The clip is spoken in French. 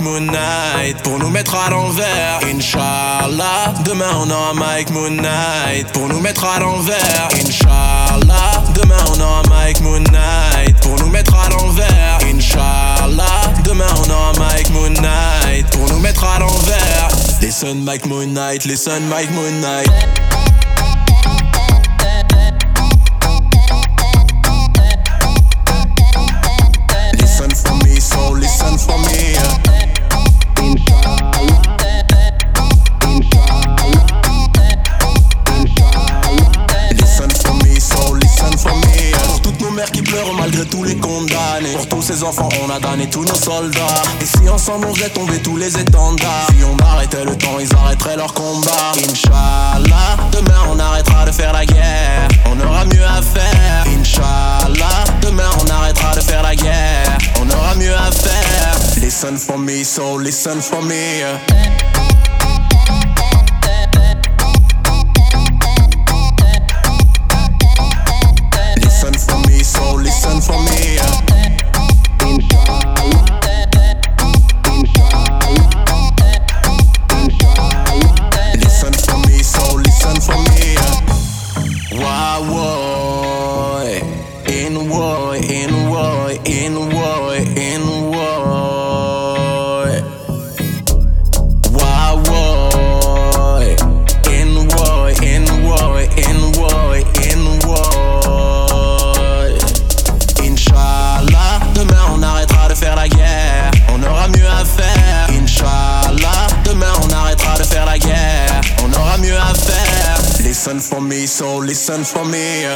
Moon Knight pour nous mettre à l'envers. Inch'Allah, demain on aura Mike Moon Knight pour nous mettre à l'envers. Inch'Allah, demain on aura Mike Moon Knight pour nous mettre à l'envers. Inch'Allah, demain on aura Mike Moon Knight pour nous mettre à l'envers. Listen Mike Moon Knight, Mike Moon Knight. Malgré tous les condamnés. Pour tous ces enfants, on a donné tous nos soldats. Et si ensemble on faisait tomber tous les étendards. Si on arrêtait le temps, ils arrêteraient leur combat. Inch'Allah, demain on arrêtera de faire la guerre. On aura mieux à faire. Inch'Allah, demain on arrêtera de faire la guerre. On aura mieux à faire. Listen for me, so listen for me. Woy, in woy, in woy, in woy. Why woy, in woy, in woy, in woy, in woy. Inch'Allah, demain on arrêtera de faire la guerre. On aura mieux à faire. Inch'Allah, demain on arrêtera de faire la guerre. On aura mieux à faire. Listen for me, so listen for me.